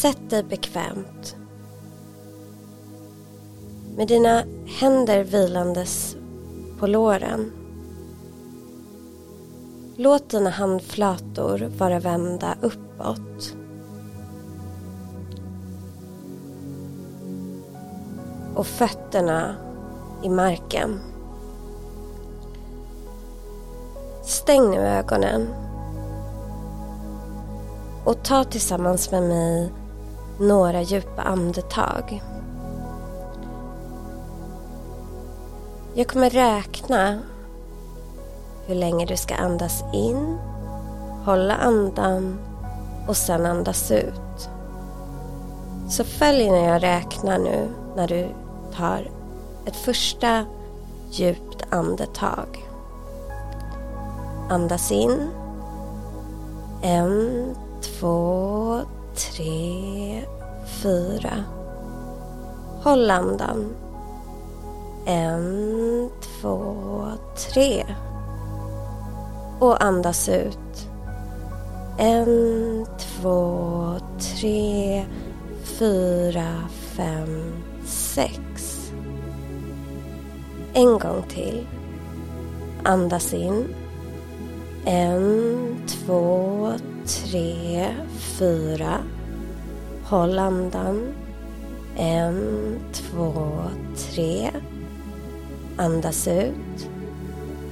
Sätt dig bekvämt. Med dina händer vilandes på låren. Låt dina handflator vara vända uppåt. Och fötterna i marken. Stäng nu ögonen. Och ta tillsammans med mig några djupa andetag. Jag kommer räkna hur länge du ska andas in, hålla andan och sen andas ut. Så följ när jag räknar nu när du tar ett första djupt andetag. Andas in. En, två, tre, fyra. Håll andan. En, två, tre. Och andas ut. En, två, tre, fyra, fem, sex. En gång till. Andas in. En, två, tre, fyra. Håll andan. En, två, tre. Andas ut.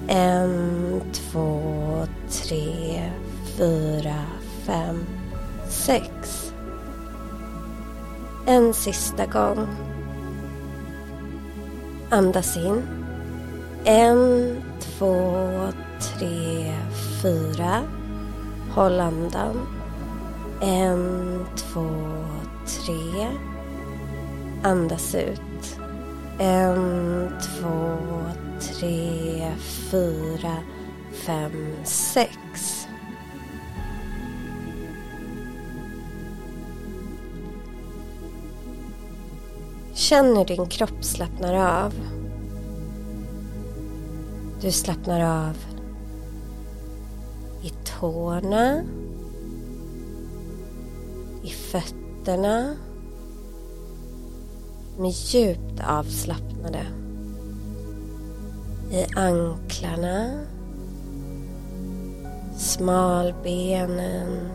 En, två, tre, fyra, fem, sex. En sista gång. Andas in. En, två, tre, fyra. Håll andan. En, två, tre. Andas ut. En, två, tre, fyra, fem, sex. Känn hur din kropp slappnar av. Du slappnar av i tårna, i fötterna. De är djupt avslappnade. I anklarna, smalbenen,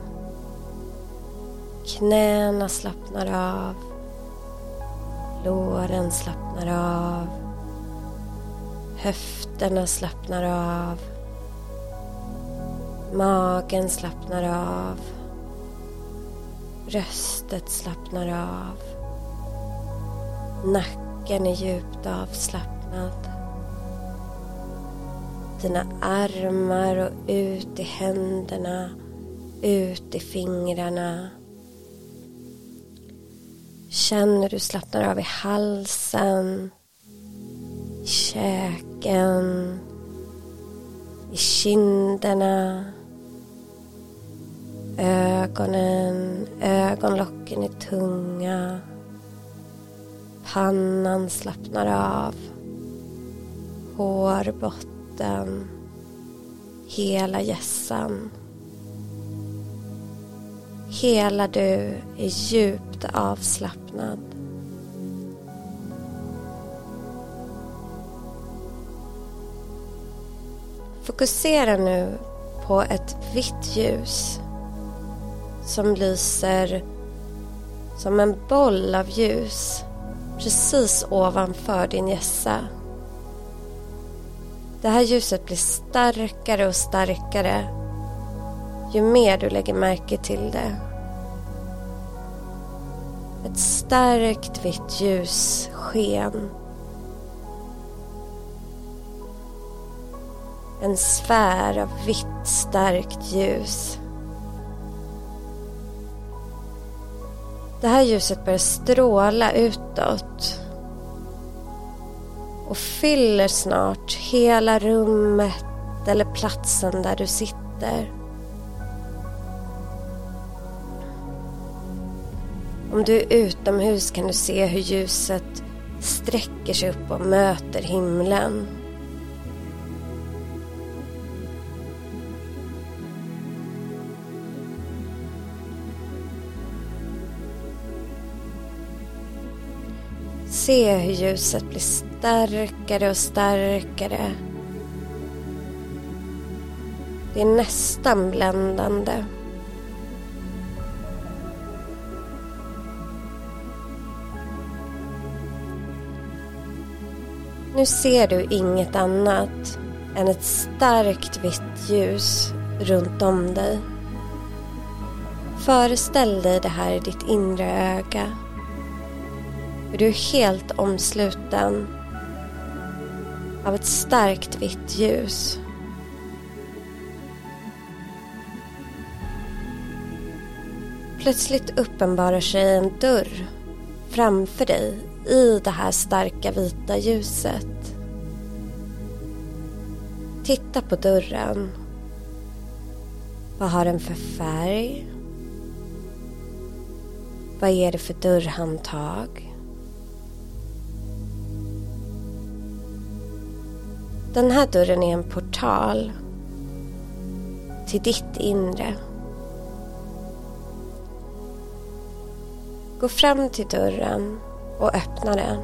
knäna slappnar av, låren slappnar av, höfterna slappnar av. Magen slappnar av. Bröstet slappnar av. Nacken är djupt avslappnad. Dina armar och ut i händerna, ut i fingrarna. Känn hur du slappnar av i halsen, i käken, i kinderna Ögonen, ögonlocken är tunga. Pannan slappnar av. Hårbotten. Hela gässan. Hela du är djupt avslappnad. Fokusera nu på ett vitt ljus som lyser som en boll av ljus precis ovanför din gässa. Det här ljuset blir starkare och starkare ju mer du lägger märke till det. Ett starkt vitt ljus sken. En sfär av vitt starkt ljus. Det här ljuset börjar stråla utåt och fyller snart hela rummet eller platsen där du sitter. Om du är utomhus kan du se hur ljuset sträcker sig upp och möter himlen. Se hur ljuset blir starkare och starkare. Det är nästan bländande. Nu ser du inget annat än ett starkt vitt ljus runt om dig. Föreställ dig det här i ditt inre öga. Hur du är helt omsluten av ett starkt vitt ljus. Plötsligt uppenbarar sig en dörr framför dig i det här starka vita ljuset. Titta på dörren. Vad har den för färg? Vad är det för dörrhandtag? Den här dörren är en portal till ditt inre. Gå fram till dörren och öppna den.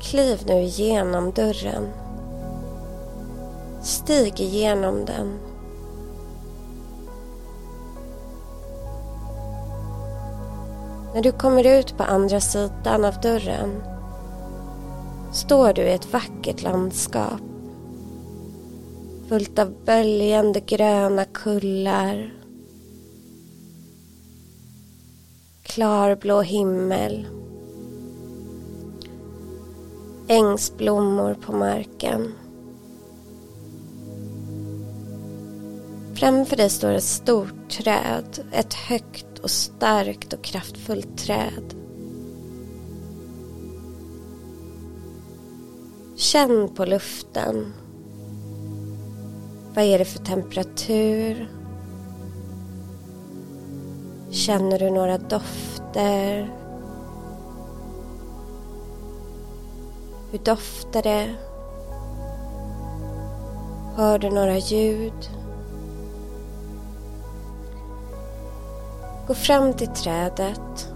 Kliv nu igenom dörren. Stig igenom den. När du kommer ut på andra sidan av dörren står du i ett vackert landskap. Fullt av böljande gröna kullar. Klarblå himmel. Ängsblommor på marken. Framför dig står ett stort träd, ett högt och starkt och kraftfullt träd. Känn på luften. Vad är det för temperatur? Känner du några dofter? Hur doftar det? Hör du några ljud? Gå fram till trädet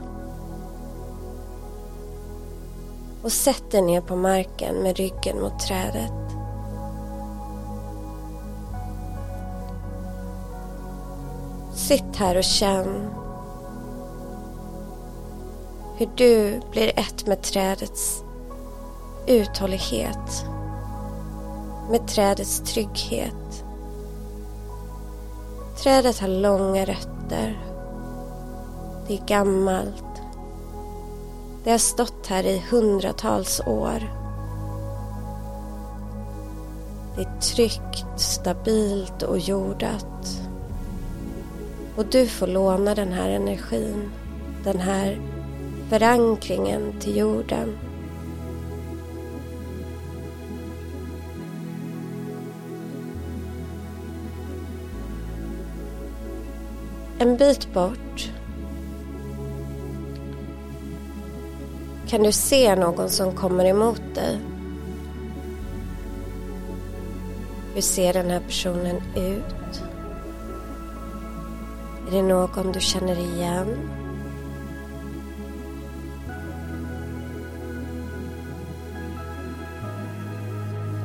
och sätt dig ner på marken med ryggen mot trädet. Sitt här och känn hur du blir ett med trädets uthållighet, med trädets trygghet. Trädet har långa rötter det är gammalt. Det har stått här i hundratals år. Det är tryggt, stabilt och jordat. Och du får låna den här energin, den här förankringen till jorden. En bit bort Kan du se någon som kommer emot dig? Hur ser den här personen ut? Är det någon du känner igen?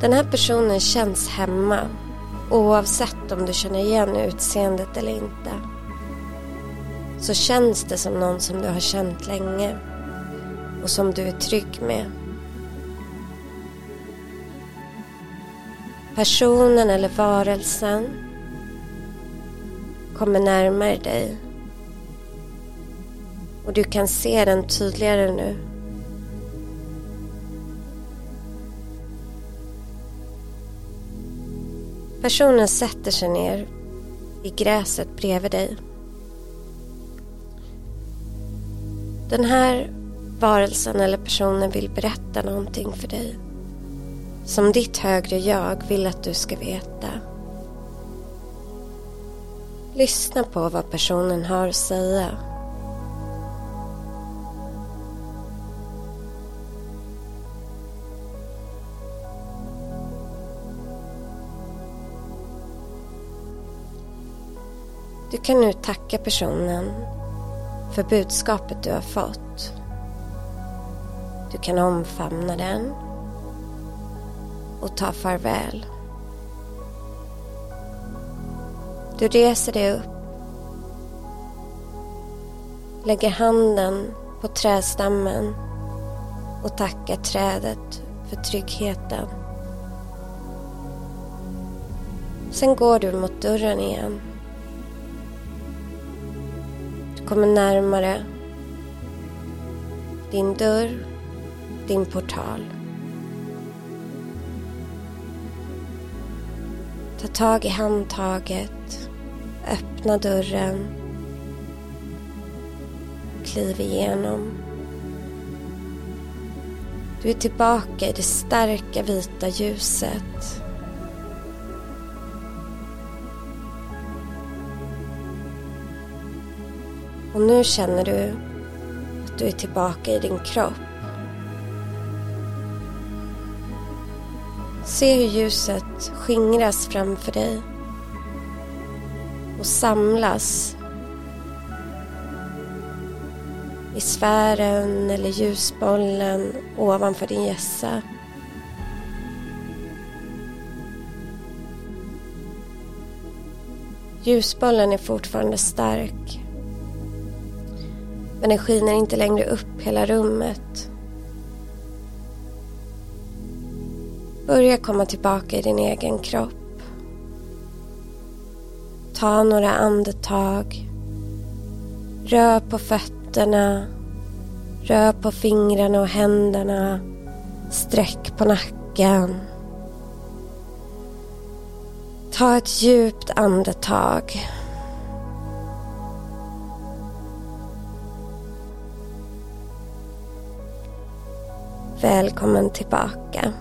Den här personen känns hemma oavsett om du känner igen utseendet eller inte. Så känns det som någon som du har känt länge och som du är trygg med. Personen eller varelsen kommer närmare dig och du kan se den tydligare nu. Personen sätter sig ner i gräset bredvid dig. Den här varelsen eller personen vill berätta någonting för dig. Som ditt högre jag vill att du ska veta. Lyssna på vad personen har att säga. Du kan nu tacka personen för budskapet du har fått. Du kan omfamna den och ta farväl. Du reser dig upp, lägger handen på trädstammen och tackar trädet för tryggheten. Sen går du mot dörren igen. Du kommer närmare din dörr, din portal. Ta tag i handtaget, öppna dörren, kliv igenom. Du är tillbaka i det starka vita ljuset. Och nu känner du att du är tillbaka i din kropp. Se hur ljuset skingras framför dig och samlas i sfären eller ljusbollen ovanför din gässa. Ljusbollen är fortfarande stark men den skiner inte längre upp hela rummet. Börja komma tillbaka i din egen kropp. Ta några andetag. Rör på fötterna. Rör på fingrarna och händerna. Sträck på nacken. Ta ett djupt andetag. Välkommen tillbaka.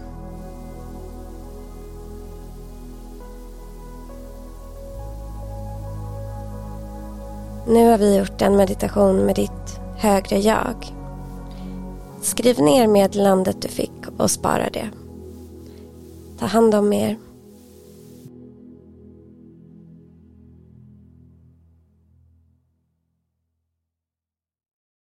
Nu har vi gjort en meditation med ditt högre jag. Skriv ner meddelandet du fick och spara det. Ta hand om er.